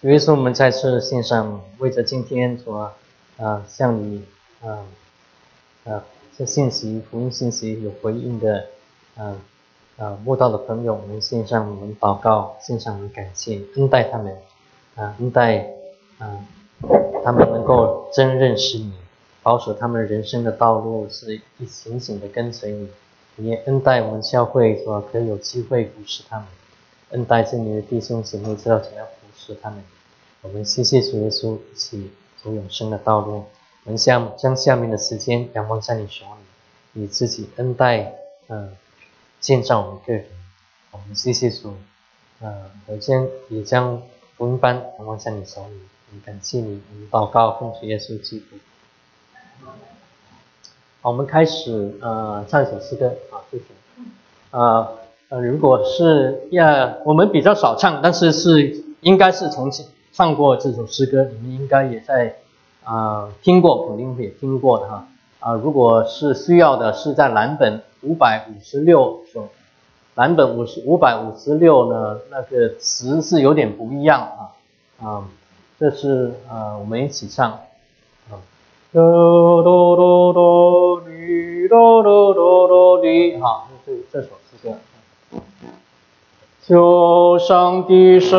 主耶稣，我们再次献上为着今天所啊向你啊啊这信息福音信息有回应的啊啊慕道的朋友，我们献上我们祷告，献上我们感谢，恩待他们啊恩待啊他们能够真认识你，保守他们人生的道路是一行行的跟随你，也恩待我们教会说可以有机会服侍他们，恩待这里的弟兄姐妹知道怎样。是他们，我们谢谢主耶稣，一起走永生的道路。我们将将下面的时间仰望在你手里，你自己恩待，嗯，建造我们个人。我们谢谢主，嗯，我先也将福音班仰望在你手里，我们感谢你，我们祷告奉主耶稣基督。好，我们开始，呃，唱一首诗歌啊，谢谢。啊，呃，如果是要我们比较少唱，但是是。应该是从唱过这首诗歌，你们应该也在啊听过，肯定也听过的哈啊。如果是需要的，是在蓝本五百五十六首，蓝本五十五百五十六呢，那个词是有点不一样啊啊。这是啊，我们一起唱啊，哆哆哆哆哩哆哆哆哆哩，好，就是这首诗歌。求上帝圣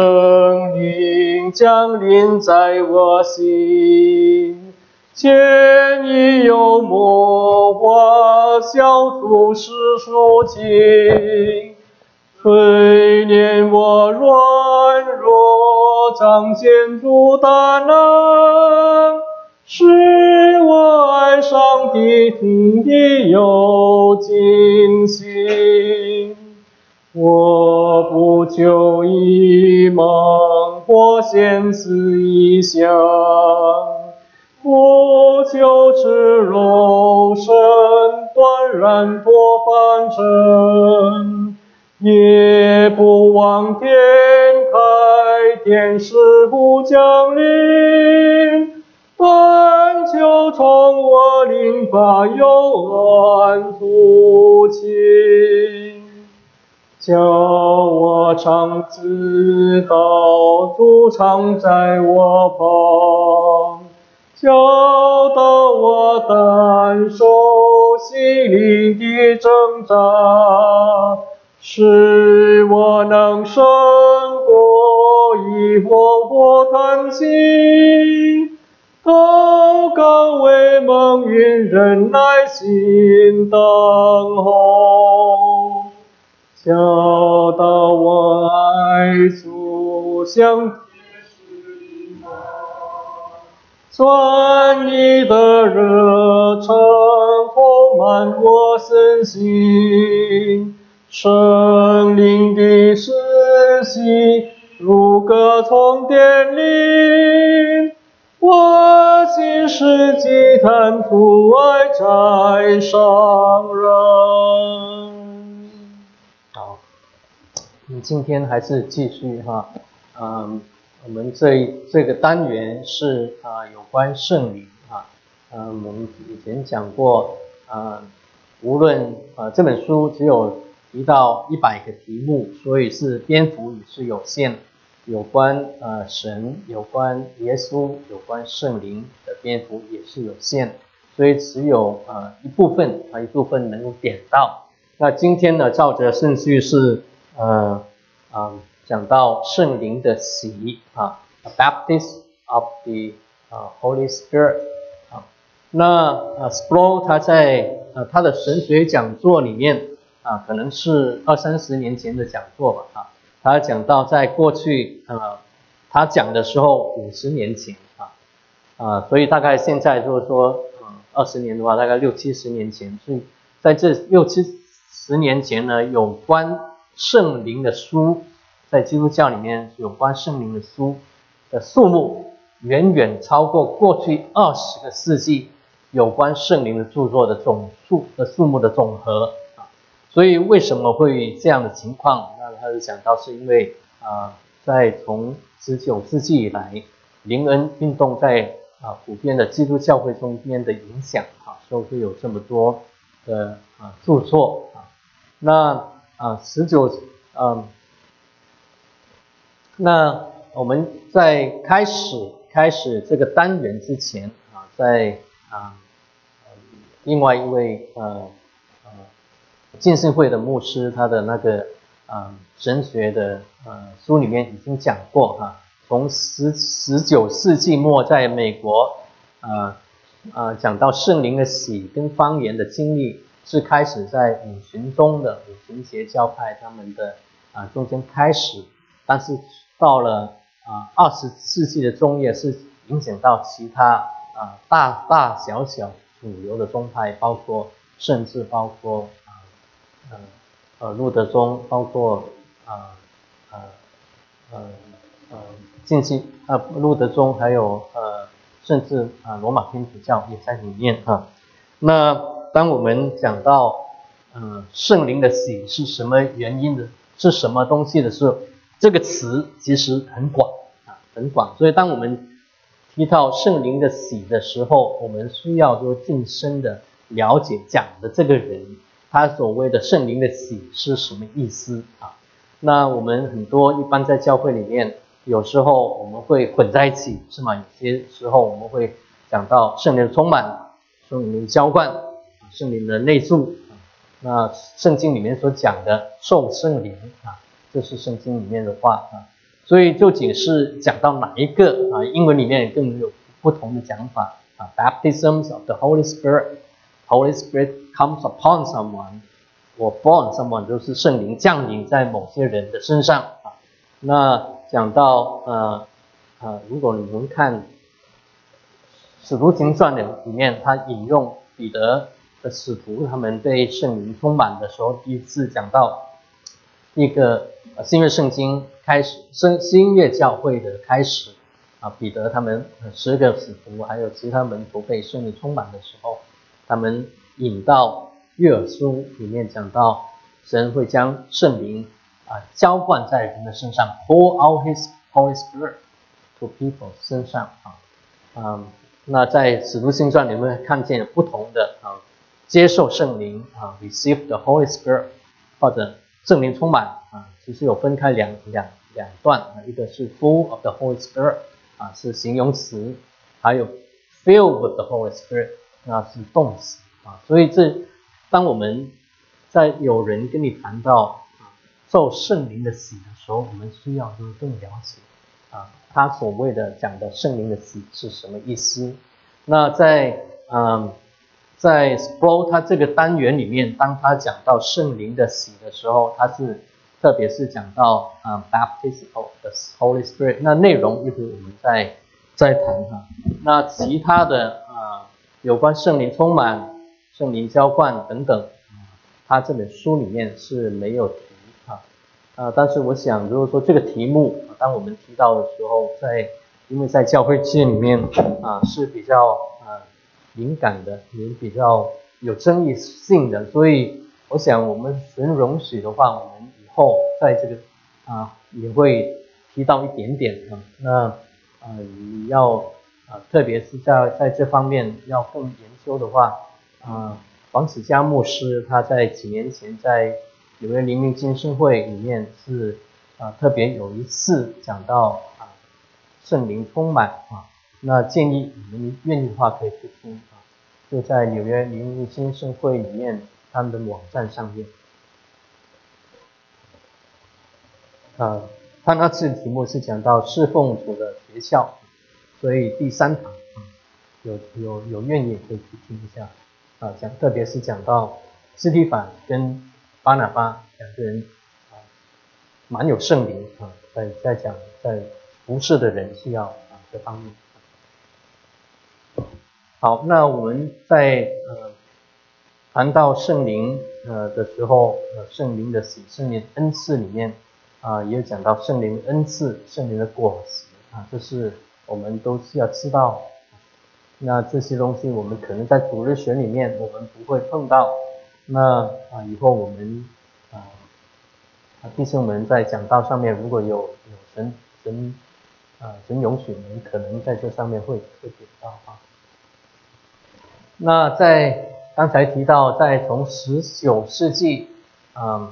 灵降临在我心，见你幽默我小处世俗情，催念我软弱，彰显主大能，使我爱上帝听的有惊心。我不求一梦或现实一想，不求吃肉身断然脱凡尘，也不望天开天使不降临，但求从我灵发幽暗出情。叫我常知道主常在我旁，教导我担受心灵的挣扎，使我能胜过疑惑或叹息，祷告为蒙允人耐心等候。教导我爱主，像转你的热忱充满我身心，圣灵的实习如歌从电里，我心是祭坛，父爱在上人。今天还是继续哈，嗯，我们这这个单元是啊有关圣灵啊，嗯，我们以前讲过啊，无论啊这本书只有提到一百个题目，所以是篇幅也是有限，有关呃神、有关耶稣、有关圣灵的篇幅也是有限，所以只有啊一部分啊一部分能够点到。那今天呢，照着顺序是。呃，啊，讲到圣灵的洗啊，baptism of the 啊 Holy Spirit 啊，那啊 s p r o 他在呃他的神学讲座里面啊，可能是二三十年前的讲座吧啊，他讲到在过去呃，他讲的时候五十年前啊。啊，所以大概现在就是说呃二十年的话，大概六七十年前，所以在这六七十年前呢，有关。圣灵的书，在基督教里面有关圣灵的书的数目，远远超过过去二十个世纪有关圣灵的著作的总数的数目的总和啊。所以为什么会这样的情况？那他就讲到是因为啊，在从十九世纪以来，灵恩运动在啊普遍的基督教会中间的影响啊，所以会有这么多的啊著作啊，那。啊，十九，嗯，那我们在开始开始这个单元之前啊，在啊，另外一位呃呃浸信会的牧师，他的那个啊神学的呃书里面已经讲过哈，从十十九世纪末在美国啊啊讲到圣灵的喜跟方言的经历，是开始在五旬宗的五旬节教派他们的啊中间开始，但是到了。啊，二十世纪的中叶是影响到其他啊大大小小主流的宗派，包括甚至包括啊呃呃路德宗，包括啊呃呃呃近期啊路德宗，还有呃甚至啊罗马天主教也在里面啊。那当我们讲到嗯圣灵的喜是什么原因的，是什么东西的时候，这个词其实很广啊。很广，所以当我们提到圣灵的喜的时候，我们需要就更深的了解讲的这个人，他所谓的圣灵的喜是什么意思啊？那我们很多一般在教会里面，有时候我们会混在一起，是吗？有些时候我们会讲到圣灵的充满、圣灵的浇灌、圣灵的内住。那圣经里面所讲的受圣灵啊，这是圣经里面的话啊。所以就解释讲到哪一个啊？英文里面更有不同的讲法啊。Baptisms of the Holy Spirit，Holy Spirit comes upon someone，或 fall on someone，就是圣灵降临在某些人的身上啊。那讲到呃呃，如果你们看《使徒行传》的里面，他引用彼得的使徒他们被圣灵充满的时候，第一次讲到一个新约圣经。开始新新月教会的开始啊，彼得他们十个使徒还有其他门徒被圣灵充满的时候，他们引到约珥书里面讲到，神会将圣灵啊浇灌在人的身上，pour out His Holy Spirit to people 身上啊，嗯，那在使徒行传里面看见不同的啊，接受圣灵啊，receive the Holy Spirit 或者圣灵充满，其实有分开两两。两段啊，一个是 full of the Holy Spirit 啊，是形容词，还有 filled with the Holy Spirit 那是动词啊。所以这当我们在有人跟你谈到啊受圣灵的洗的时候，我们需要就是更了解啊他所谓的讲的圣灵的洗是什么意思。那在嗯在 Sproul 他这个单元里面，当他讲到圣灵的洗的时候，他是。特别是讲到啊，baptism of the Holy Spirit，那内容一会我们再再谈哈。那其他的啊，有关圣灵充满、圣灵浇灌等等，他这本书里面是没有提啊啊。但是我想，如果说这个题目，当我们提到的时候，在因为在教会界里面啊是比较啊敏感的，也比较有争议性的，所以我想我们能容许的话，我们。后在这个啊也会提到一点点啊，那啊你要啊特别是在在这方面要更研究的话啊，王子嘉牧师他在几年前在纽约黎明金圣会里面是啊特别有一次讲到啊圣灵充满啊，那建议你们愿意的话可以去听啊，就在纽约黎明金圣会里面他们的网站上面。啊，他那次题目是讲到侍奉主的学校，所以第三堂，有有有愿意可以去听一下啊，讲特别是讲到斯蒂凡跟巴拿巴两个人啊，蛮有圣灵啊，在在讲在服侍的人需要啊这方面。好，那我们在呃谈到圣灵呃的时候，呃圣灵的喜圣灵恩赐里面。啊，也有讲到圣灵恩赐、圣灵的果实啊，这是我们都需要知道。那这些东西我们可能在主日学里面我们不会碰到。那啊，以后我们啊弟兄们在讲道上面如果有有神神啊神容许，我们可能在这上面会会点到啊。那在刚才提到，在从十九世纪，嗯。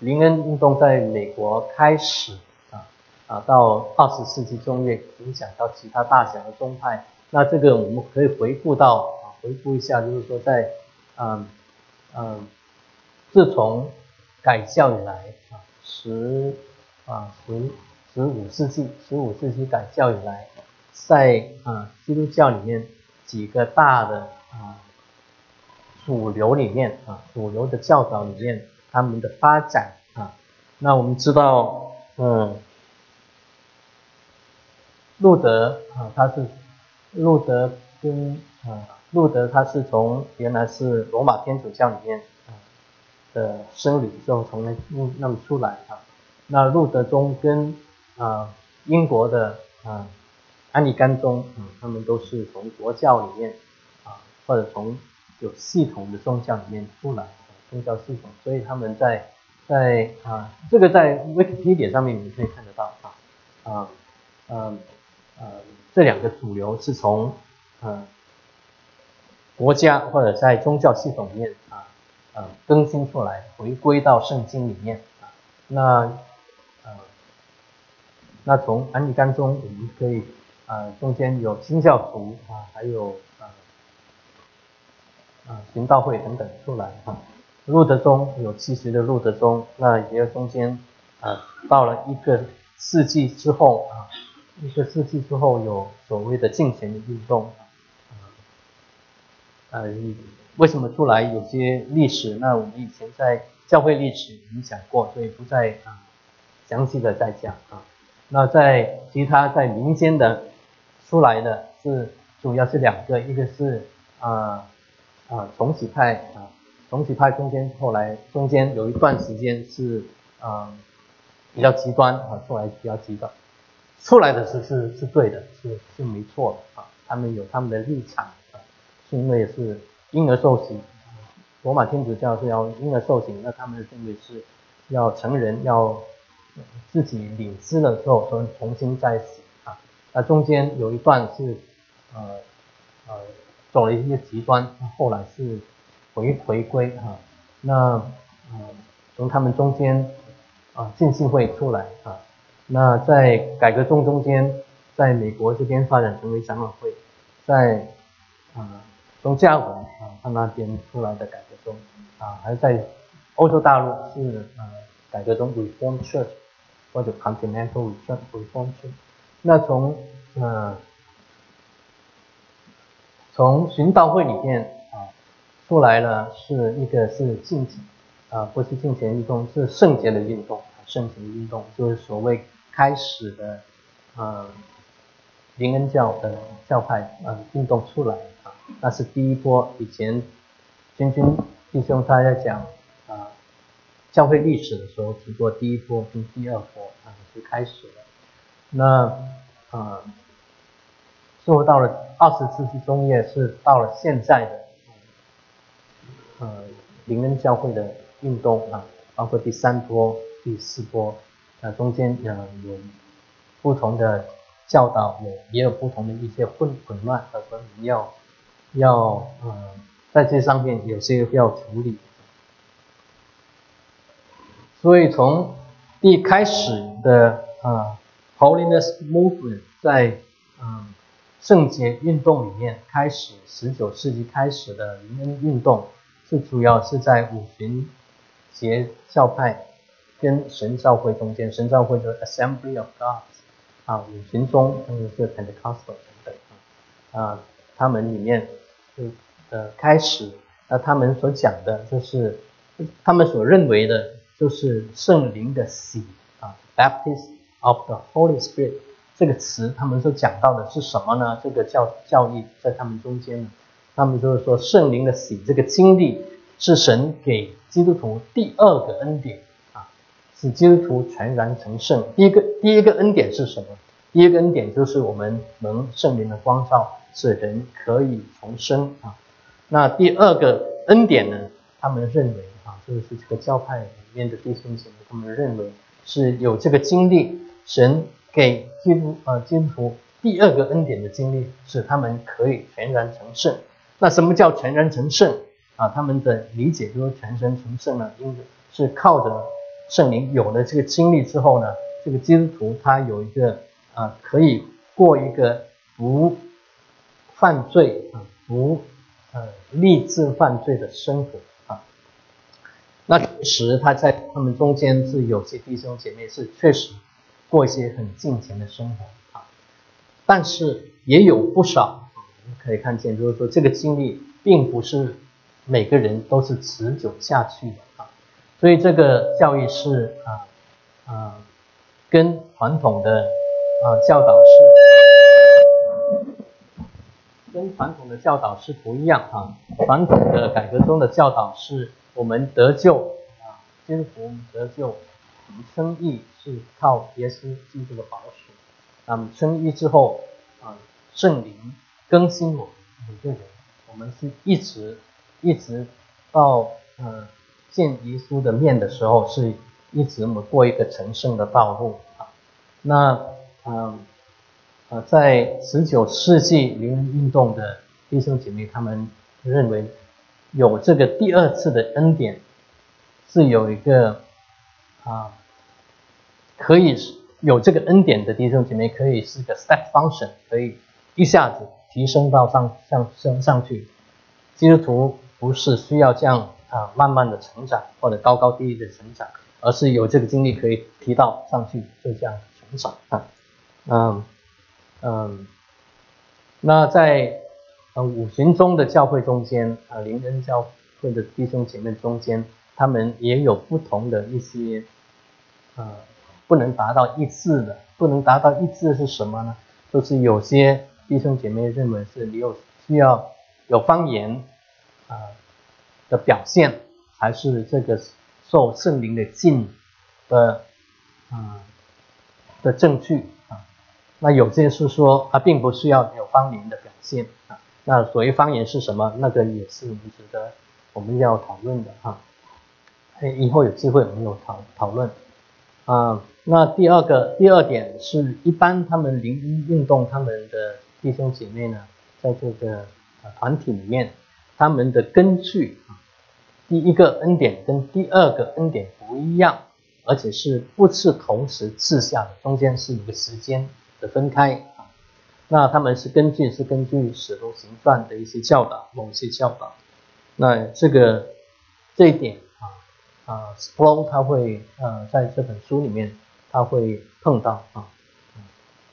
林恩运动在美国开始啊，啊，到二十世纪中叶影响到其他大小的宗派。那这个我们可以回顾到啊，回顾一下，就是说在嗯嗯，自从改教以来啊，十啊十十五世纪十五世纪改教以来，在啊基督教里面几个大的啊主流里面啊主流的教导里面，他们的发展啊，那我们知道嗯。路德啊，他是路德跟啊路德，他是从原来是罗马天主教里面啊的僧侣，之后从那那么出来啊。那路德宗跟啊英国的啊安利甘宗啊，他们都是从国教里面啊，或者从有系统的宗教里面出来，宗教系统，所以他们在在啊这个在 Wikipedia 上面你可以看得到啊啊嗯。呃，这两个主流是从呃国家或者在宗教系统里面啊啊更新出来，回归到圣经里面啊。那呃那从安利甘中我们可以啊中间有新教徒啊，还有啊啊行道会等等出来啊。路德宗有七十的路德宗，那也有中间啊到了一个世纪之后啊。一个世纪之后，有所谓的敬贤的运动，啊，为什么出来？有些历史，那我们以前在教会历史已经讲过，所以不再啊详细的再讲啊。那在其他在民间的出来的是主要是两个，一个是啊啊重启派啊，总体派中间后来中间有一段时间是啊比较极端啊，出来比较极端。出来的是是是对的，是是没错的啊。他们有他们的立场啊，是因为是婴儿受洗，罗马天主教是要婴儿受洗，那他们认为是要成人，要自己领知了之后，说重新再洗啊。那中间有一段是呃呃走了一些极端，后来是回回归啊。那呃从他们中间啊浸信会出来啊。那在改革中中间，在美国这边发展成为长老会，在啊从加文啊他那边出来的改革中啊，还在欧洲大陆是呃改革中 Reform Church 或者 Continental Reform Church。那从呃从寻道会里面出来了是一个是进啊不是进前运动是圣洁的运动，圣洁运动就是所谓。开始的，呃，灵恩教的教派，呃，运动出来啊，那是第一波。以前君君弟兄他在讲啊，教会历史的时候提过第一波跟第二波啊是开始的。那啊，最后到了二十世纪中叶，是到了现在的，呃，灵恩教会的运动啊，包括第三波、第四波。那中间呃有不同的教导，也也有不同的一些混混乱和我们要要呃在这上面有些要处理。所以从一开始的啊 Holiness Movement 在嗯圣洁运动里面开始，十九世纪开始的灵恩运动，是主要是在五旬节教派。跟神教会中间，神教会的 Assembly of God 啊，五旬宗，或者是 Pentecostal 等等啊，他们里面就呃开始，那他们所讲的就是，他们所认为的就是圣灵的洗啊，Baptist of the Holy Spirit 这个词，他们所讲到的是什么呢？这个教教义在他们中间呢，他们就是说圣灵的洗这个经历是神给基督徒第二个恩典啊。使基督徒全然成圣。第一个，第一个恩典是什么？第一个恩典就是我们蒙圣灵的光照，使人可以重生啊。那第二个恩典呢？他们认为啊，就是这个教派里面的弟兄姐妹，他们认为是有这个经历，神给基督呃基督徒第二个恩典的经历，使他们可以全然成圣。那什么叫全然成圣啊？他们的理解就是全身成圣呢，应是靠着。圣灵有了这个经历之后呢，这个基督徒他有一个啊可以过一个不犯罪啊不呃立志犯罪的生活啊。那其实他在他们中间是有些弟兄姐妹是确实过一些很敬虔的生活啊，但是也有不少可以看见，就是说这个经历并不是每个人都是持久下去的啊，所以这个教育是啊。啊，跟传统的啊教导是，跟传统的教导是不一样啊。传统的改革中的教导是我们得救啊，基督徒得救，称义是靠耶稣基督的保守。那么称义之后啊，圣灵更新我每个人，我们是一直一直到呃见耶稣的面的时候是。一直我们过一个成圣的道路啊，那嗯呃，在十九世纪灵恩运动的弟兄姐妹，他们认为有这个第二次的恩典是有一个啊，可以有这个恩典的弟兄姐妹，可以是个 step function，可以一下子提升到上上升上去。基督徒不是需要这样啊，慢慢的成长或者高高低低的成长。而是有这个经历可以提到上去，就这样成长啊，嗯嗯，那在呃五旬宗的教会中间啊，灵恩教会的弟兄姐妹中间，他们也有不同的一些呃不能达到一致的，不能达到一致是什么呢？就是有些弟兄姐妹认为是你有需要有方言啊的表现，还是这个。受圣灵的浸的啊的证据啊，那有些是说它并不需要有方言的表现啊。那所谓方言是什么？那个也是值得我们要讨论的哈。以后有机会我们有讨讨论啊。那第二个第二点是一般他们灵恩运动他们的弟兄姐妹呢，在这个团体里面，他们的根据啊。第一个恩典跟第二个恩典不一样，而且是不是同时赐下的，中间是一个时间的分开。那他们是根据是根据使徒行传的一些教导，某些教导。那这个这一点啊啊，Spro 他会呃在这本书里面他会碰到啊，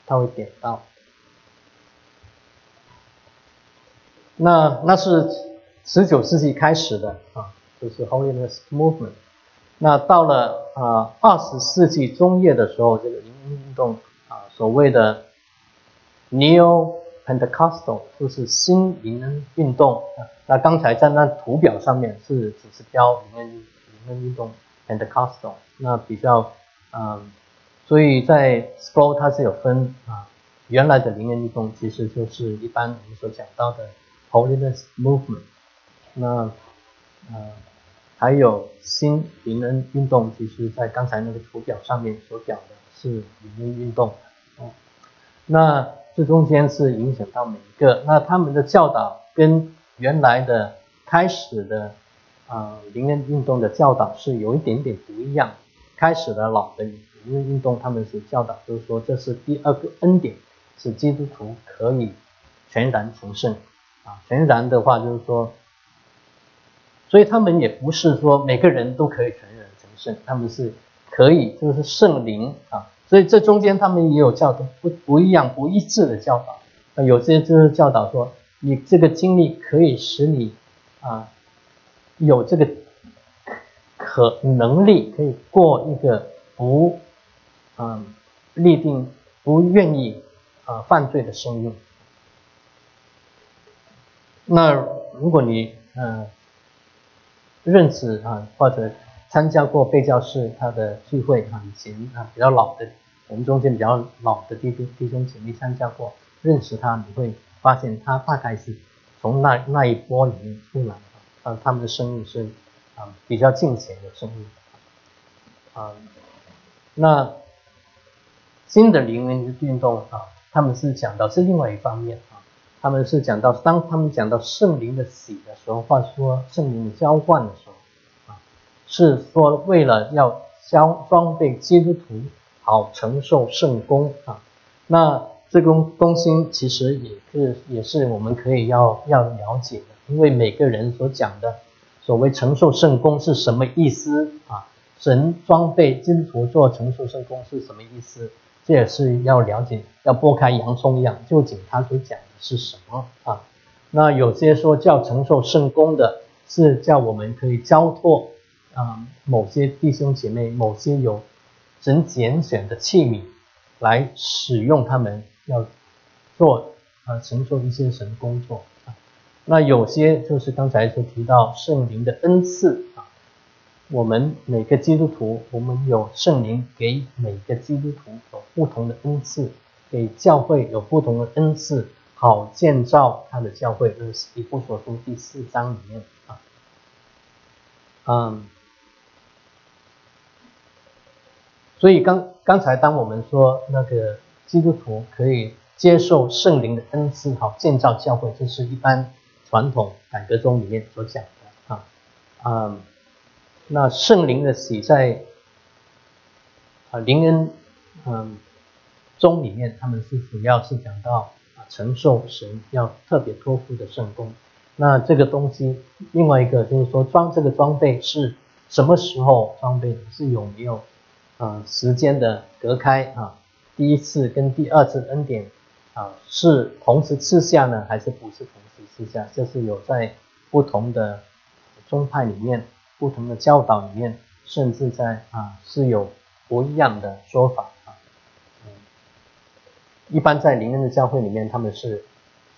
他会点到。那那是十九世纪开始的啊。就是 Holiness Movement。那到了啊二十世纪中叶的时候，这个灵恩运动啊，所谓的 Neo Pentecostal，就是新灵恩运动。那刚才在那图表上面是只是标灵恩灵恩运动 Pentecostal，那比较嗯，所以在 School 它是有分啊，原来的灵恩运动其实就是一般我们所讲到的 Holiness Movement。那呃。还有新灵恩运动，其实在刚才那个图表上面所表的是灵恩运动，哦，那这中间是影响到每一个，那他们的教导跟原来的开始的啊灵恩运动的教导是有一点点不一样。开始的老的灵恩运动，他们是教导就是说这是第二个恩典，是基督徒可以全然成圣啊，全然的话就是说。所以他们也不是说每个人都可以全然成圣，他们是可以，就是圣灵啊。所以这中间他们也有教导不不一样、不一致的教导。有些就是教导说，你这个经历可以使你啊有这个可能力，可以过一个不嗯立定、不愿意啊犯罪的生命。那如果你嗯。认识啊，或者参加过贝教士他的聚会啊，以前啊比较老的，我们中间比较老的弟兄弟兄姐妹参加过，认识他，你会发现他大概是从那那一波里面出来的啊，他们的生意是啊比较近前的生意啊，那新的灵恩运动啊，他们是讲到是另外一方面。他们是讲到，当他们讲到圣灵的喜的时候，或者说圣灵的交换的时候，啊，是说为了要交装备基督徒好承受圣功啊。那这个东西其实也是也是我们可以要要了解的，因为每个人所讲的所谓承受圣功是什么意思啊？神装备基督徒做承受圣功是什么意思？这也是要了解，要剥开洋葱一样，究竟他所讲的是什么啊？那有些说叫承受圣功的，是叫我们可以交托啊某些弟兄姐妹，某些有神拣选的器皿来使用他们，要做啊承受一些神工作啊。那有些就是刚才所提到圣灵的恩赐啊。我们每个基督徒，我们有圣灵给每个基督徒有不同的恩赐，给教会有不同的恩赐，好建造他的教会。这是以弗所书第四章里面啊，嗯，所以刚刚才当我们说那个基督徒可以接受圣灵的恩赐，好建造教会，这是一般传统改革中里面所讲的啊，嗯。那圣灵的喜在啊灵恩嗯中里面，他们是主要是讲到啊承受神要特别托付的圣功。那这个东西，另外一个就是说装这个装备是什么时候装备的？是有没有啊时间的隔开啊？第一次跟第二次恩典啊是同时赐下呢，还是不是同时赐下？这是有在不同的宗派里面。不同的教导里面，甚至在啊是有不一样的说法啊。嗯，一般在灵恩的教会里面，他们是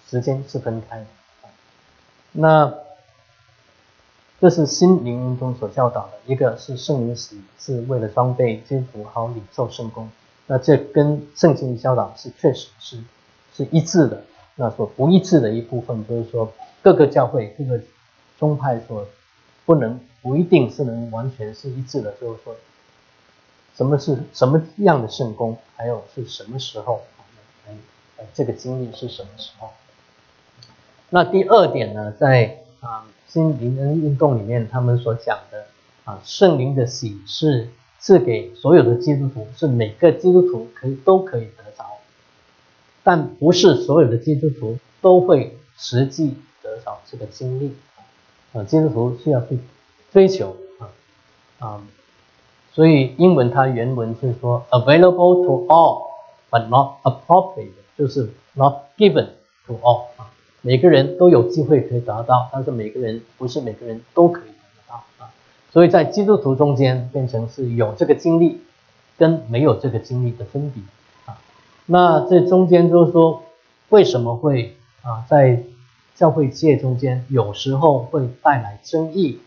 时间是分开的。那这是新灵恩中所教导的，一个是圣灵使是为了装备基督徒好领受圣功。那这跟圣经的教导是确实是是一致的。那所不一致的一部分，就是说各个教会各个宗派所不能。不一定是能完全是一致的，就是说，什么是什么样的圣功，还有是什么时候，哎，这个经历是什么时候？那第二点呢，在啊新灵恩运动里面，他们所讲的啊圣灵的喜是赐给所有的基督徒，是每个基督徒可以都可以得着，但不是所有的基督徒都会实际得着这个经历啊，基督徒需要去。追求啊啊，所以英文它原文是说 available to all but not appropriate，就是 not given to all 啊，每个人都有机会可以达到，但是每个人不是每个人都可以得到啊，所以在基督徒中间变成是有这个经历跟没有这个经历的分别啊，那这中间就是说为什么会啊在教会界中间有时候会带来争议？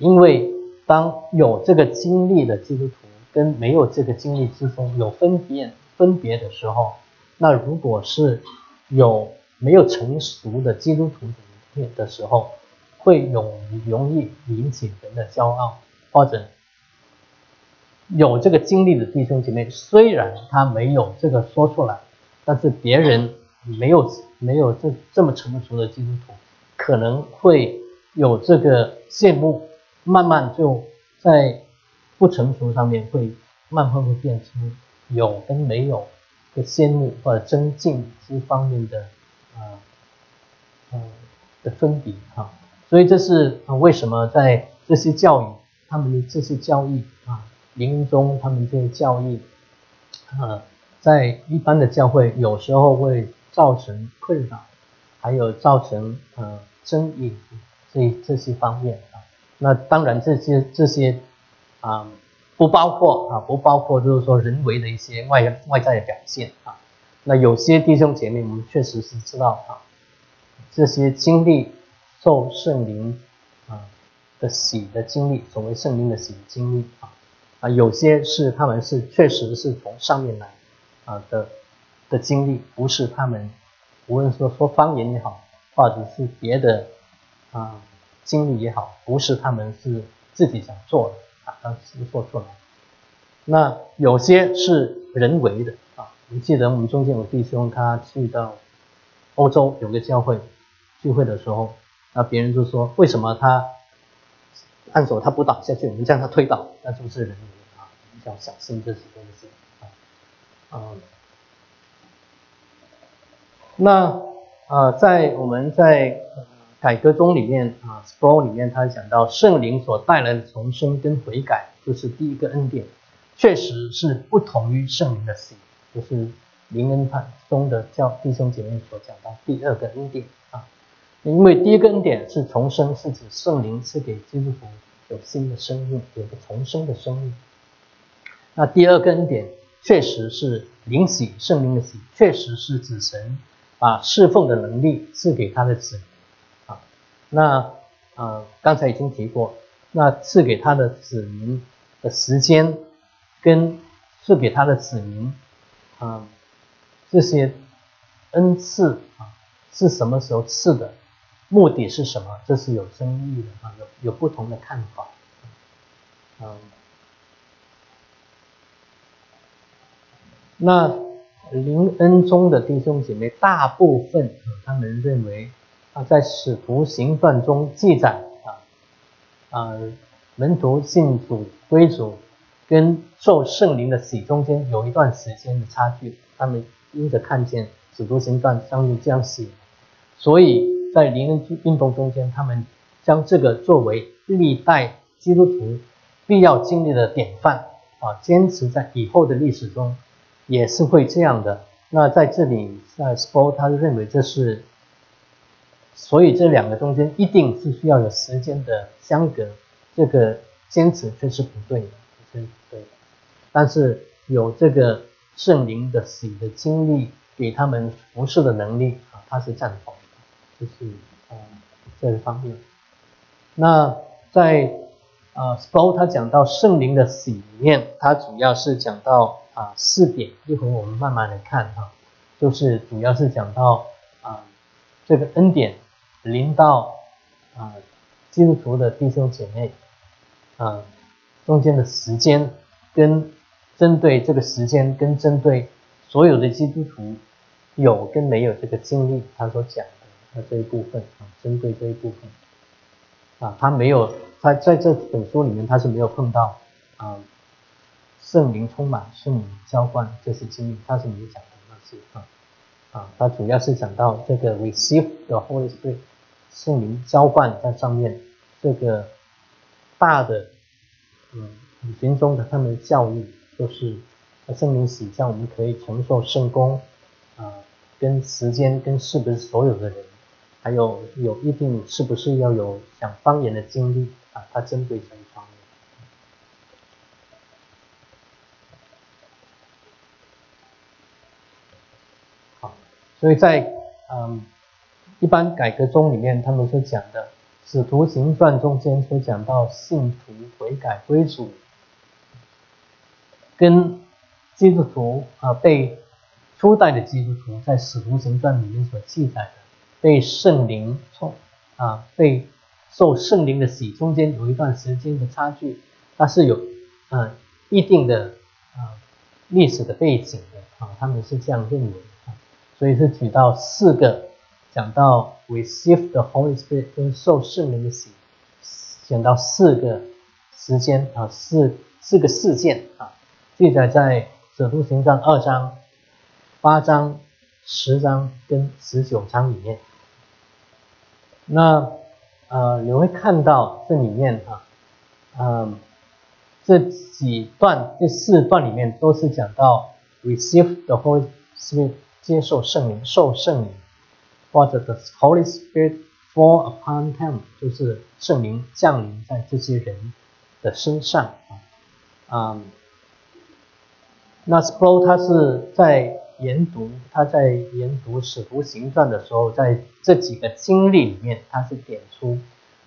因为当有这个经历的基督徒跟没有这个经历之中有分别分别的时候，那如果是有没有成熟的基督徒的的时候，会容容易引起人的骄傲，或者有这个经历的弟兄姐妹，虽然他没有这个说出来，但是别人没有没有这这么成熟的基督徒，可能会有这个羡慕。慢慢就在不成熟上面会慢慢会变成有跟没有的羡慕或者增进之方面的啊呃的分别哈，所以这是为什么在这些教育他们的这些教义啊灵中他们这些教义啊在一般的教会有时候会造成困扰，还有造成呃争议这这些方面。那当然，这些这些啊，不包括啊，不包括就是说人为的一些外外在的表现啊。那有些弟兄姐妹，我们确实是知道啊，这些经历受圣灵啊的喜的经历，所谓圣灵的喜经历啊啊，有些是他们是确实是从上面来啊的的经历，不是他们无论说说方言也好，或者是别的啊。经历也好，不是他们是自己想做的啊，当时做出来。那有些是人为的啊。你记得我们中间有弟兄，他去到欧洲有个教会聚会的时候，那别人就说：为什么他按手他不倒下去，我们将他推倒？那就是人为啊？要小心这些东西啊，那啊，在我们在改革中里面啊 s p r 里面，他讲到圣灵所带来的重生跟悔改，就是第一个恩典，确实是不同于圣灵的喜，就是灵恩派中的教弟兄姐妹所讲到第二个恩典啊。因为第一个恩典是重生，是指圣灵赐给基督徒有新的生命，有个重生的生命。那第二个恩典。确实是灵喜圣灵的喜，确实是子神把侍奉的能力赐给他的子民。那啊，刚才已经提过，那赐给他的子民的时间，跟赐给他的子民啊这些恩赐啊是什么时候赐的？目的是什么？这是有争议的啊，有有不同的看法，嗯。那灵恩中的弟兄姐妹，大部分，他们认为啊，在使徒行传中记载啊，啊，门徒信主归主，跟受圣灵的洗中间有一段时间的差距。他们因着看见使徒行传上面这样写，所以在灵恩运动中间，他们将这个作为历代基督徒必要经历的典范啊，坚持在以后的历史中。也是会这样的。那在这里，在 Sport 他认为这是，所以这两个中间一定是需要有时间的相隔，这个坚持却是不对的，是不对的。但是有这个圣灵的洗的经历，给他们服侍的能力啊，他是赞同的，就是啊这一方面。那在啊 s p o 他讲到圣灵的洗里面，他主要是讲到。啊，四点，一会我们慢慢来看哈，就是主要是讲到，这个恩典临到啊基督徒的弟兄姐妹啊中间的时间，跟针对这个时间，跟针对所有的基督徒有跟没有这个经历，他所讲的他这一部分啊，针对这一部分啊，他没有他在这本书里面他是没有碰到啊。圣灵充满，圣灵浇灌这些经历，他是没有讲的那些啊啊，他主要是讲到这个 receive the Holy Spirit，圣灵浇灌在上面，这个大的嗯旅行中的他们的教育，就是圣灵洗教，我们可以承受圣功啊，跟时间跟是不是所有的人，还有有一定是不是要有讲方言的经历啊，他针对这一方面。所以在嗯一般改革中里面，他们所讲的《使徒行传》中间所讲到信徒悔改归主，跟基督徒啊被初代的基督徒在《使徒行传》里面所记载的被圣灵冲啊被受圣灵的洗，中间有一段时间的差距，它是有啊一定的啊历史的背景的啊，他们是这样认为。所以是举到四个，讲到 receive the Holy Spirit 就是受圣灵的洗，讲到四个时间啊，四四个事件啊，记载在使徒行传二章、八章、十章跟十九章里面。那呃，你会看到这里面啊，嗯，这几段这四段里面都是讲到 receive the Holy Spirit。接受圣灵，受圣灵，或者 the Holy Spirit fall upon them，就是圣灵降临在这些人的身上啊。嗯，那 Sproul 他是在研读，他在研读使徒行传的时候，在这几个经历里面，他是点出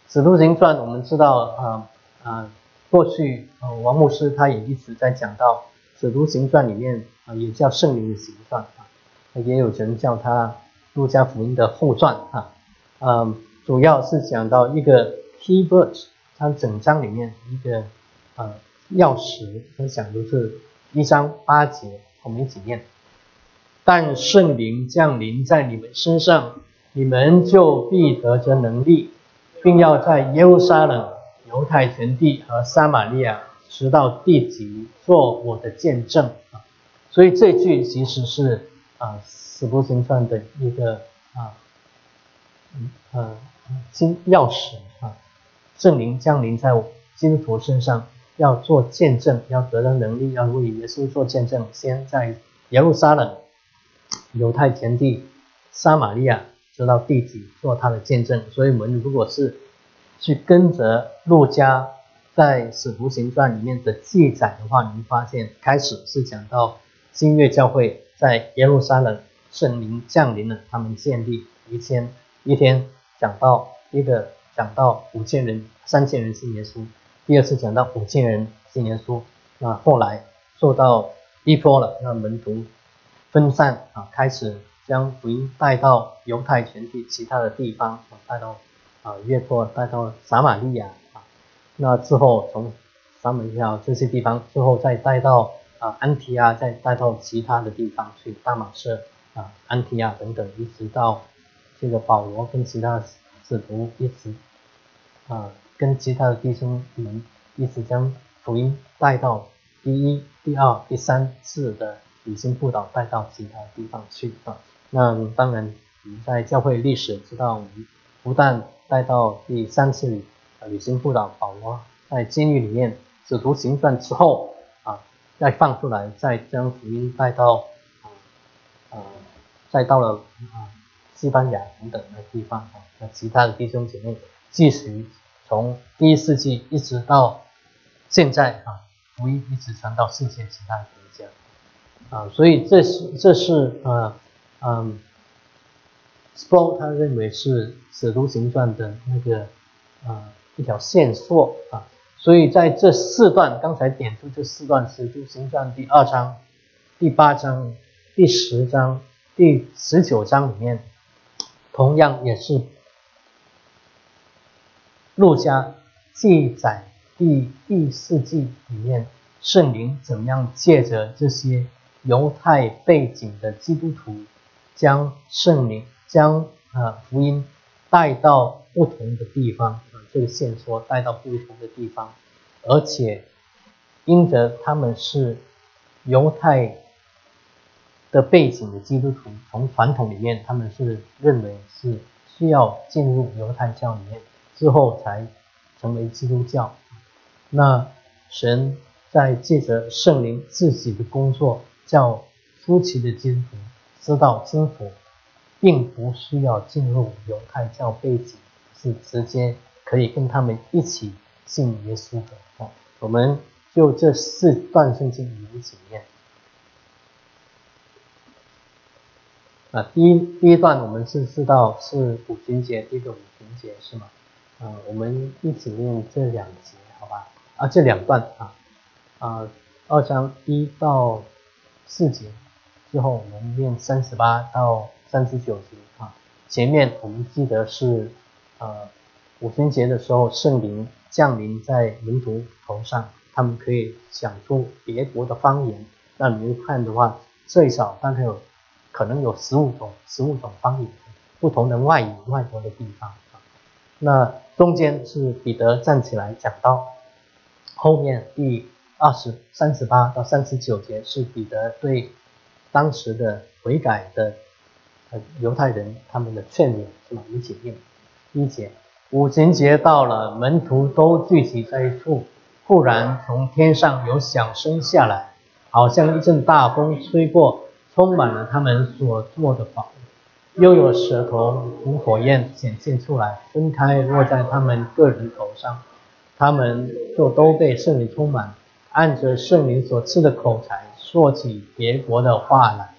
使徒行传。我们知道，啊啊，过去呃王牧师他也一直在讲到使徒行传里面啊，也叫圣灵的行传。也有人叫它《路加福音》的后传啊，嗯，主要是讲到一个 key verse，它整章里面一个呃钥匙，它讲的是一章八节，我们一起念。但圣灵降临在你们身上，你们就必得着能力，并要在耶路撒冷、犹太全地和撒玛利亚，直到地极，做我的见证。所以这句其实是啊《使徒行传》的一个啊嗯呃金钥匙啊，圣灵降临在基督徒身上，要做见证，要得到能力，要为耶稣做见证，先在耶路撒冷、犹太全地、撒玛利亚，直到地极做他的见证。所以，我们如果是去跟着路加在《使徒行传》里面的记载的话，你会发现，开始是讲到。新月教会在耶路撒冷，圣灵降临了，他们建立一天一天讲到一个讲到五千人、三千人信耶稣，第二次讲到五千人信耶稣，那后来受到逼迫了，那门徒分散啊，开始将福音带到犹太全体其他的地方啊，带到啊约托，带到撒玛利亚啊，那之后从撒玛利亚这些地方，最后再带到。啊，安提亚再带到其他的地方去，大马士啊，安提亚等等，一直到这个保罗跟其他使徒一直啊，跟其他的弟兄们一直将福音带到第一、第二、第三次的旅行布道带到其他地方去啊。那当然，我们在教会历史知道，我们不但带到第三次旅旅行布道，保罗在监狱里面使徒行传之后。再放出来，再将福音带到啊啊，再到了啊西班牙等等的地方啊，那其他的弟兄姐妹继续从第一世纪一直到现在啊，福音一直传到世界其他国家啊，所以这是这是呃嗯，Sproul 他认为是使徒行传的那个啊一条线索啊。所以在这四段，刚才点出这四段《使徒行传》第二章、第八章、第十章、第十九章里面，同样也是路加记载第第四纪里面圣灵怎么样借着这些犹太背景的基督徒，将圣灵将啊福音带到不同的地方。把这个线索带到不同的地方，而且因着他们是犹太的背景的基督徒，从传统里面他们是认为是需要进入犹太教里面之后才成为基督教。那神在借着圣灵自己的工作，叫初期的基督徒知道经福，并不需要进入犹太教背景，是直接。可以跟他们一起信耶稣的啊，我们就这四段圣经一起念啊。第一第一段我们是知道是五旬节，第一个五旬节是吗？啊，我们一起念这两节好吧？啊，这两段啊啊，二章一到四节之后，我们念三十八到三十九节啊。前面我们记得是呃。五旬节的时候，圣灵降临在门徒头上，他们可以讲出别国的方言。那你们看的话，最少大概有可能有十五种、十五种方言，不同的外语、外国的地方。那中间是彼得站起来讲道，后面第二十三十八到三十九节是彼得对当时的悔改的犹太人他们的劝勉，是吧？一起念一节。五旬节到了，门徒都聚集在一处。忽然从天上有响声下来，好像一阵大风吹过，充满了他们所做的房。又有舌头如火焰显现出来，分开落在他们个人头上。他们就都被圣灵充满，按着圣灵所赐的口才说起别国的话来。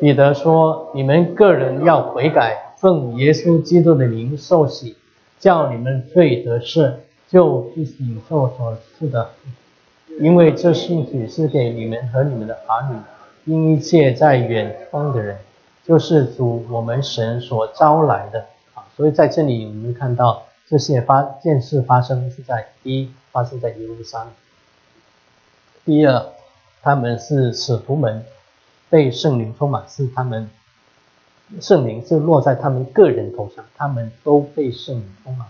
彼得说：“你们个人要悔改，奉耶稣基督的名受洗。”叫你们罪得赦，就领受所赐的，因为这信许是给你们和你们的儿女，因一切在远方的人，就是主我们神所招来的啊。所以在这里我们看到这些发件事发生是在第一发生在耶路撒冷，第二他们是使徒们被圣灵充满，是他们。圣灵是落在他们个人头上，他们都被圣灵充满。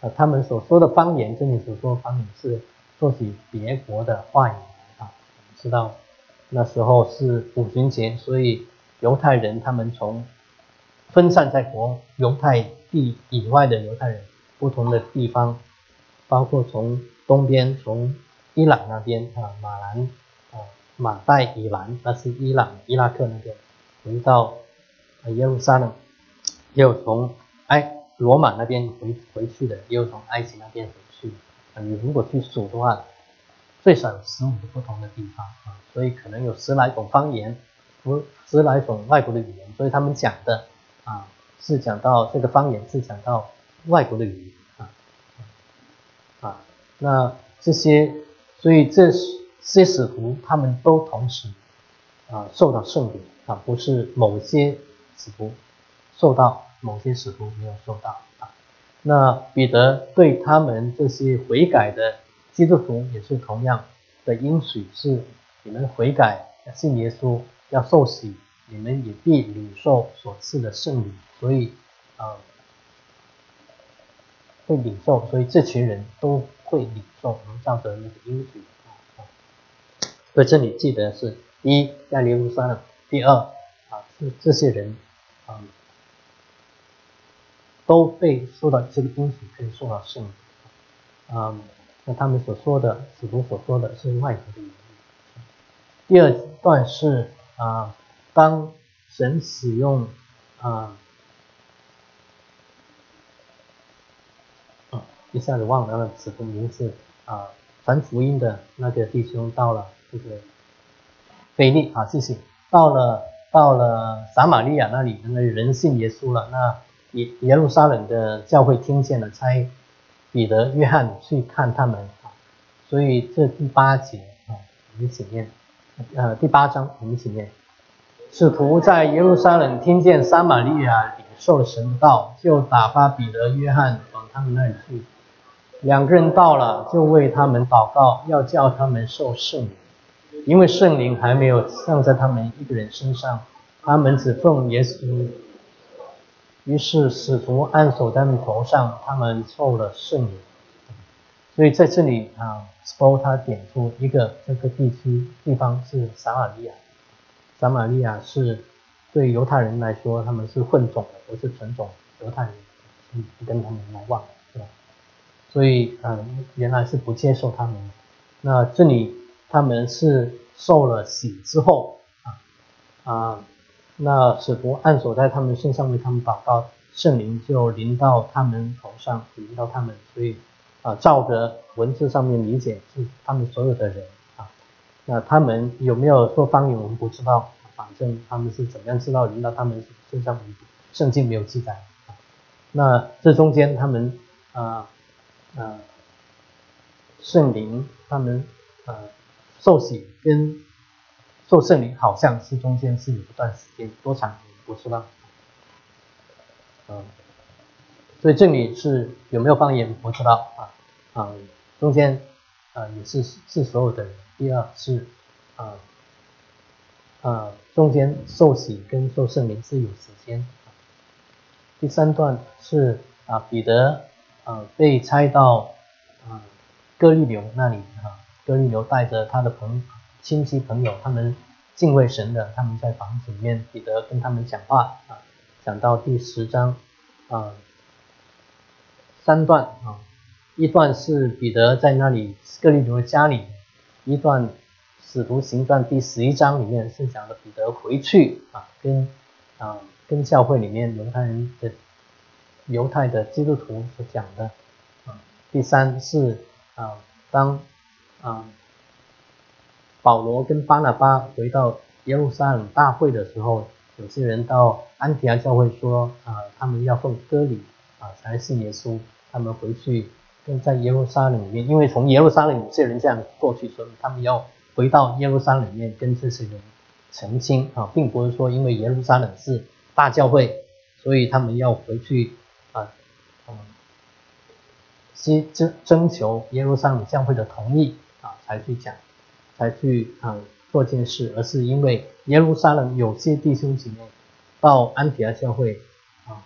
啊，他们所说的方言，这里所说的方言是说起别国的话语啊。知道，那时候是五旬节，所以犹太人他们从分散在国犹太地以外的犹太人不同的地方，包括从东边从伊朗那边啊马兰啊马代以南，那是伊朗伊拉克那边，回到耶路撒冷，也有从埃罗马那边回回去的，也有从埃及那边回去的，啊。你如果去数的话，最少有十五个不同的地方啊，所以可能有十来种方言，十十来种外国的语言，所以他们讲的啊是讲到这个方言是讲到外国的语言啊啊，那这些，所以这些使徒他们都同时啊受到圣灵啊，不是某些使徒受到，某些使徒没有受到啊。那彼得对他们这些悔改的。基督徒也是同样的应许，是你们悔改信耶稣要受洗，你们也必领受所赐的圣灵，所以啊会领受，所以这群人都会领受，能照着那个应许啊。所以这里记得是一在耶路撒冷，第二啊是这些人啊都被受到这个应许，可以受到圣灵，嗯。那他们所说的，使徒所说的是外国的语言。第二段是啊，当神使用啊啊，一下子忘了那使徒名字啊，传福音的那个弟兄到了这个腓利啊，谢谢，到了到了撒玛利亚那里，那人信耶稣了。那耶耶路撒冷的教会听见了，才。彼得、约翰去看他们，所以这第八节啊，我们一起念，呃，第八章我们一起念。使徒在耶路撒冷听见撒玛利亚领受了神道，就打发彼得、约翰往他们那里去。两个人到了，就为他们祷告，要叫他们受圣灵，因为圣灵还没有降在他们一个人身上，他们只奉耶稣。于是使徒按手在他们头上，他们受了圣灵。所以在这里啊，Spo 他点出一个这个地区地方是撒玛利亚。撒玛利亚是对犹太人来说，他们是混种的，不是纯种犹太人，嗯，跟他们来往，是吧？所以嗯，原来是不接受他们。那这里他们是受了洗之后啊啊。那使徒按手在他们身上为他们祷告，圣灵就临到他们头上，临到他们。所以啊，照着文字上面理解是他们所有的人啊。那他们有没有说方言，我们不知道。反正他们是怎么样知道临到他们身上，圣经没有记载。那这中间他们啊啊圣灵他们啊受洗跟。受圣灵好像是中间是有一段时间，多长不知道。嗯，所以这里是有没有方言不知道啊？啊，中间啊也是是所有的人。第二是啊啊中间受洗跟受圣灵是有时间。第三段是啊彼得啊被拆到啊哥利流那里啊，哥利流带着他的朋。亲戚朋友，他们敬畏神的，他们在房子里面，彼得跟他们讲话啊，讲到第十章啊，三段啊，一段是彼得在那里哥利流的家里，一段使徒行传第十一章里面是讲的彼得回去啊，跟啊跟教会里面犹太人的犹太的基督徒所讲的啊，第三是啊当啊。保罗跟巴拿巴回到耶路撒冷大会的时候，有些人到安提阿教会说啊，他们要奉割礼啊才信耶稣。他们回去跟在耶路撒冷里面，因为从耶路撒冷有些人这样过去，所以他们要回到耶路撒冷里面跟这些人澄清啊，并不是说因为耶路撒冷是大教会，所以他们要回去啊啊，征征征求耶路撒冷教会的同意啊才去讲。才去啊做件事，而是因为耶路撒冷有些弟兄姐妹到安提阿教会啊，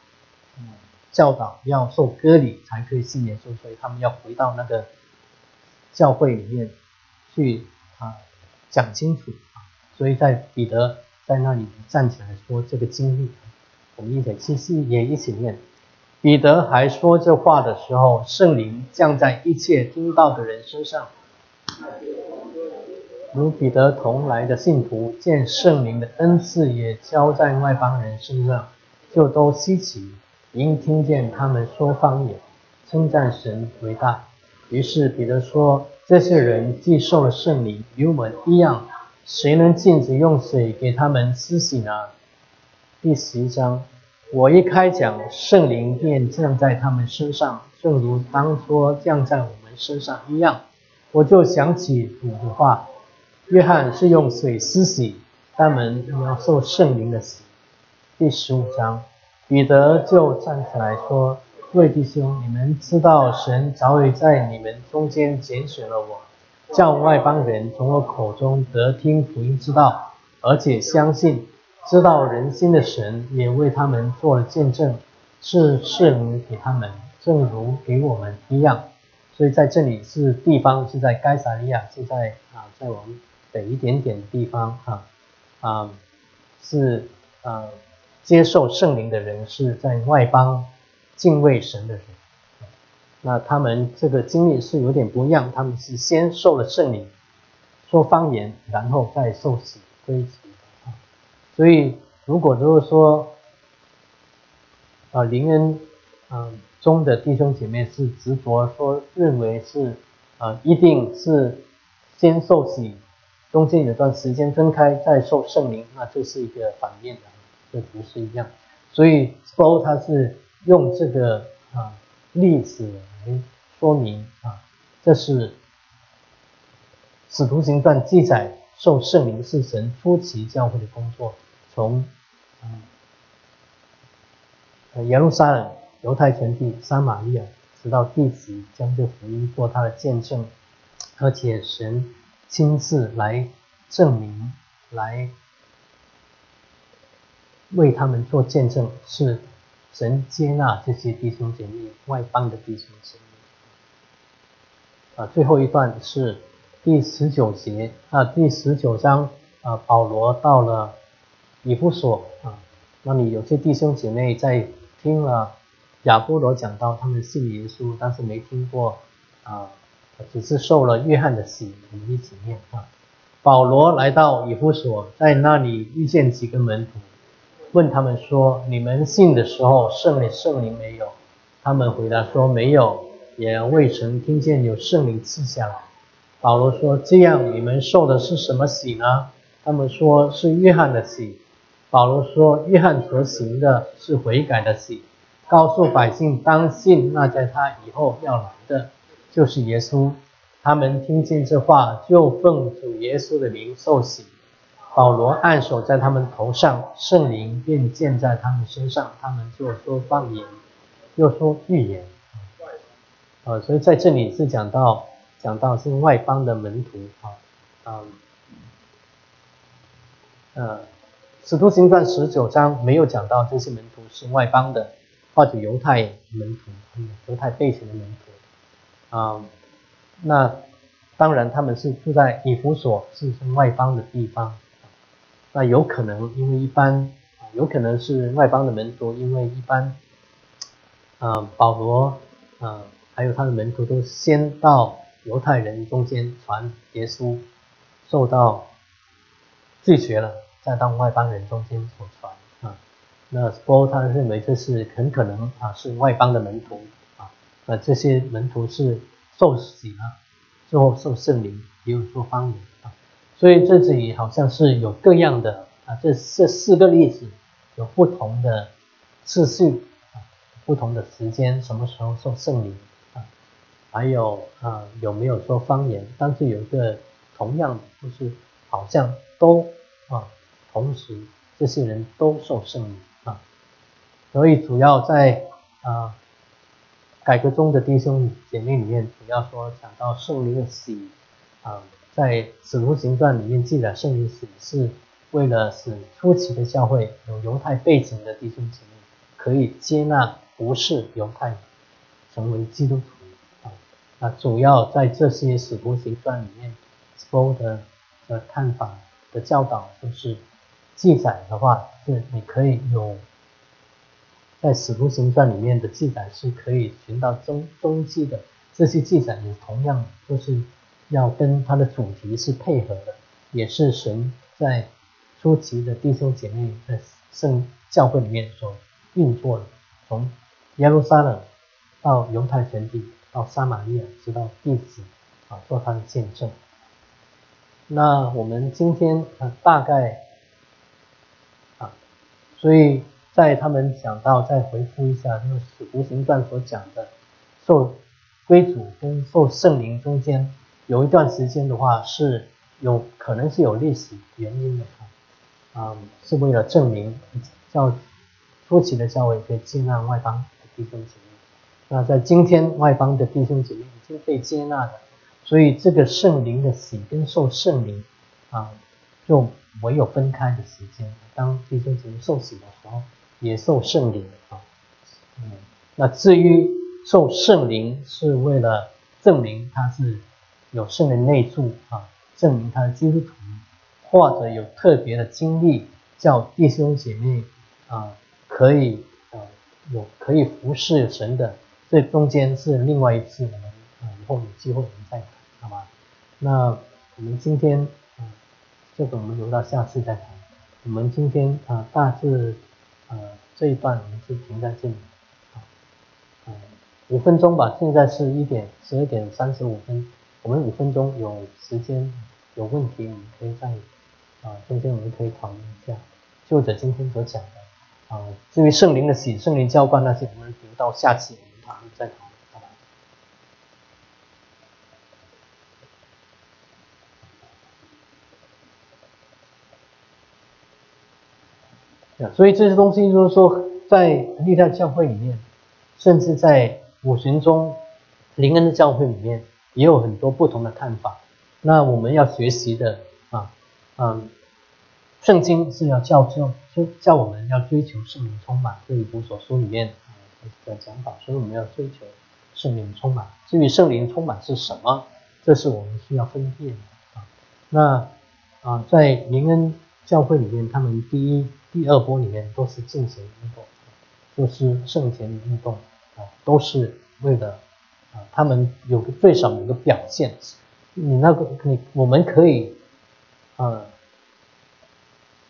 嗯，教导要受割礼才可以信耶稣，所以他们要回到那个教会里面去啊讲清楚，所以在彼得在那里站起来说这个经历，我们一起细细也一起念。彼得还说这话的时候，圣灵降在一切听到的人身上。如彼得同来的信徒见圣灵的恩赐也交在外邦人身上，就都稀奇，因听见他们说方言，称赞神为大。于是彼得说：“这些人既受了圣灵，与我们一样，谁能禁止用水给他们施洗呢？”第十章。我一开讲，圣灵便降在他们身上，正如当初降在我们身上一样。我就想起主的话：约翰是用水施洗，他们要受圣灵的洗。第十五章，彼得就站起来说：“各位弟兄，你们知道神早已在你们中间拣选了我，叫外邦人从我口中得听福音之道，而且相信。”知道人心的神也为他们做了见证，是圣灵给他们，正如给我们一样。所以在这里是地方是在该撒利亚，是在啊，在我们北一点点地方啊啊，是啊接受圣灵的人是在外邦敬畏神的人。那他们这个经历是有点不一样，他们是先受了圣灵，说方言，然后再受洗归。所以，如果就是说，啊，灵恩，啊，中的弟兄姐妹是执着说认为是，啊，一定是先受洗，中间有段时间分开再受圣灵，那这是一个反面的，这不是一样。所以，So 他是用这个啊例子来说明啊，这是使徒行传记载受圣灵是神初期教会的工作。从嗯，耶路撒冷、犹太全地、撒玛利亚，直到地极，将这福音做他的见证，而且神亲自来证明，来为他们做见证，是神接纳这些弟兄姐妹，外邦的弟兄姐妹。啊，最后一段是第十九节啊，第十九章啊，保罗到了。以弗所啊，那里有些弟兄姐妹在听了亚波罗讲到他们信耶稣，但是没听过啊，只是受了约翰的洗，我们一起念啊。保罗来到以弗所，在那里遇见几个门徒，问他们说：“你们信的时候圣灵圣灵没有？”他们回答说：“没有，也未曾听见有圣灵赐下来。”保罗说：“这样你们受的是什么洗呢？”他们说是约翰的洗。保罗说：“约翰所行的是悔改的喜，告诉百姓当信那在他以后要来的，就是耶稣。他们听见这话，就奉主耶稣的名受洗。保罗按手在他们头上，圣灵便降在他们身上，他们就说方言，又说预言。啊，所以在这里是讲到讲到是外邦的门徒啊，嗯，呃。”使徒行传十九章没有讲到这些门徒是外邦的，或者犹太门徒，犹太背景的门徒啊。那当然他们是住在以弗所，是外邦的地方。那有可能因为一般，有可能是外邦的门徒，因为一般，啊，保罗啊，还有他的门徒都先到犹太人中间传耶稣，受到拒绝了。再到外邦人中间所传，那波他认为这是很可能啊是外邦的门徒啊，那这些门徒是受洗了，最后受圣灵，也有说方言啊，所以这里好像是有各样的啊，这这四个例子有不同的次序啊，不同的时间，什么时候受圣灵啊，还有啊有没有说方言，但是有一个同样的就是好像都啊。同时，这些人都受圣灵，所以主要在啊改革中的弟兄姐妹里面，主要说讲到圣灵的洗啊，在使徒行传里面记载圣灵洗是为了使初期的教会有犹太背景的弟兄姐妹可以接纳不是犹太成为基督徒啊，那主要在这些使徒行传里面，所有的的看法。的教导就是记载的话，是你可以有在《使徒行传》里面的记载是可以寻到踪踪迹的，这些记载也同样就是要跟它的主题是配合的，也是神在初期的弟兄姐妹在圣教会里面所运作的，从耶路撒冷到犹太全地，到撒玛利亚，直到弟子啊，做他的见证。那我们今天啊，大概啊，所以在他们讲到，再回复一下，就是《使徒行传》所讲的，受归主跟受圣灵中间有一段时间的话，是有可能是有历史原因的啊，啊，是为了证明教初期的教会可以接纳外邦的弟兄姐妹。那在今天，外邦的弟兄姐妹已经被接纳了。所以这个圣灵的喜跟受圣灵啊，就没有分开的时间。当弟兄姐妹受洗的时候，也受圣灵啊。嗯，那至于受圣灵是为了证明他是有圣灵内住啊，证明他是基督徒，或者有特别的经历，叫弟兄姐妹啊可以啊有可以服侍神的，这中间是另外一次我们啊以后有机会我们再谈。好吧，那我们今天啊，这个我们留到下次再谈。我们今天啊，大致呃这一段我们就停在这里，啊，五分钟吧。现在是一点十二点三十五分，我们五分钟有时间有问题，我们可以在啊中间我们可以讨论一下，就着今天所讲的啊，至于圣灵的喜、圣灵教官那些，我们留到下期我们谈再所以这些东西就是说，在历代教会里面，甚至在五旬中灵恩的教会里面，也有很多不同的看法。那我们要学习的啊，嗯，圣经是要教教，就叫我们要追求圣灵充满。这一部所书里面的讲法，所以我们要追求圣灵充满。至于圣灵充满是什么，这是我们需要分辨的啊。那啊，在灵恩教会里面，他们第一。第二波里面都是进行运动，就是圣贤运动啊，都是为了啊，他们有个最少有个表现。你那个你我们可以啊，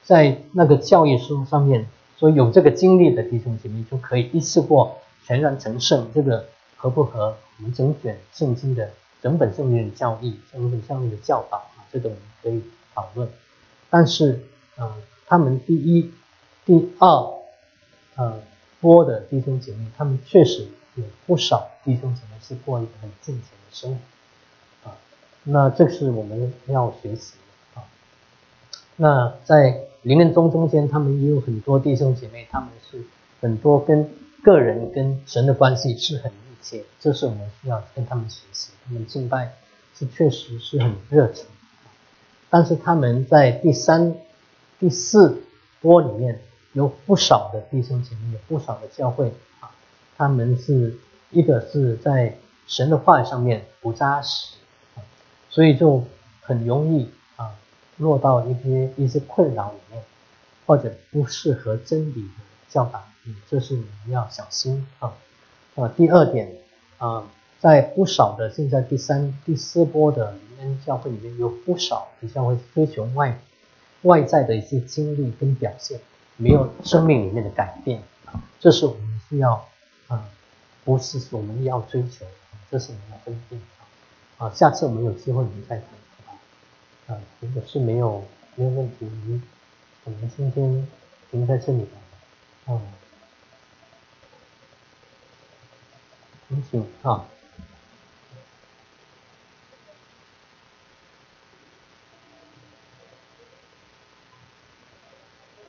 在那个教义书上面说有这个经历的弟兄姐妹就可以一次过全然成圣，这个合不合我们整卷圣经的整本圣经的教义、整本教义的教导啊？这个我们可以讨论。但是啊。他们第一、第二，呃，波的弟兄姐妹，他们确实有不少弟兄姐妹是过一个很敬虔的生活，啊，那这是我们要学习的啊。那在灵恩中中间，他们也有很多弟兄姐妹，他们是很多跟个人跟神的关系是很密切，这是我们需要跟他们学习。他们敬拜是确实是很热情，但是他们在第三。第四波里面有不少的弟兄姐妹，有不少的教会啊，他们是一个是在神的话语上面不扎实啊，所以就很容易啊落到一些一些困扰里面，或者不适合真理的教导，嗯，这是你们要小心啊。啊，第二点啊，在不少的现在第三、第四波的教会里面有不少的教会追求外。外在的一些经历跟表现，没有生命里面的改变啊，这是我们需要啊，不是我们要追求，这是我们要分辨啊。啊，下次我们有机会我们再谈，好吧？啊，如果是没有没有问题，我们我们今天停在这里吧。啊，有请啊。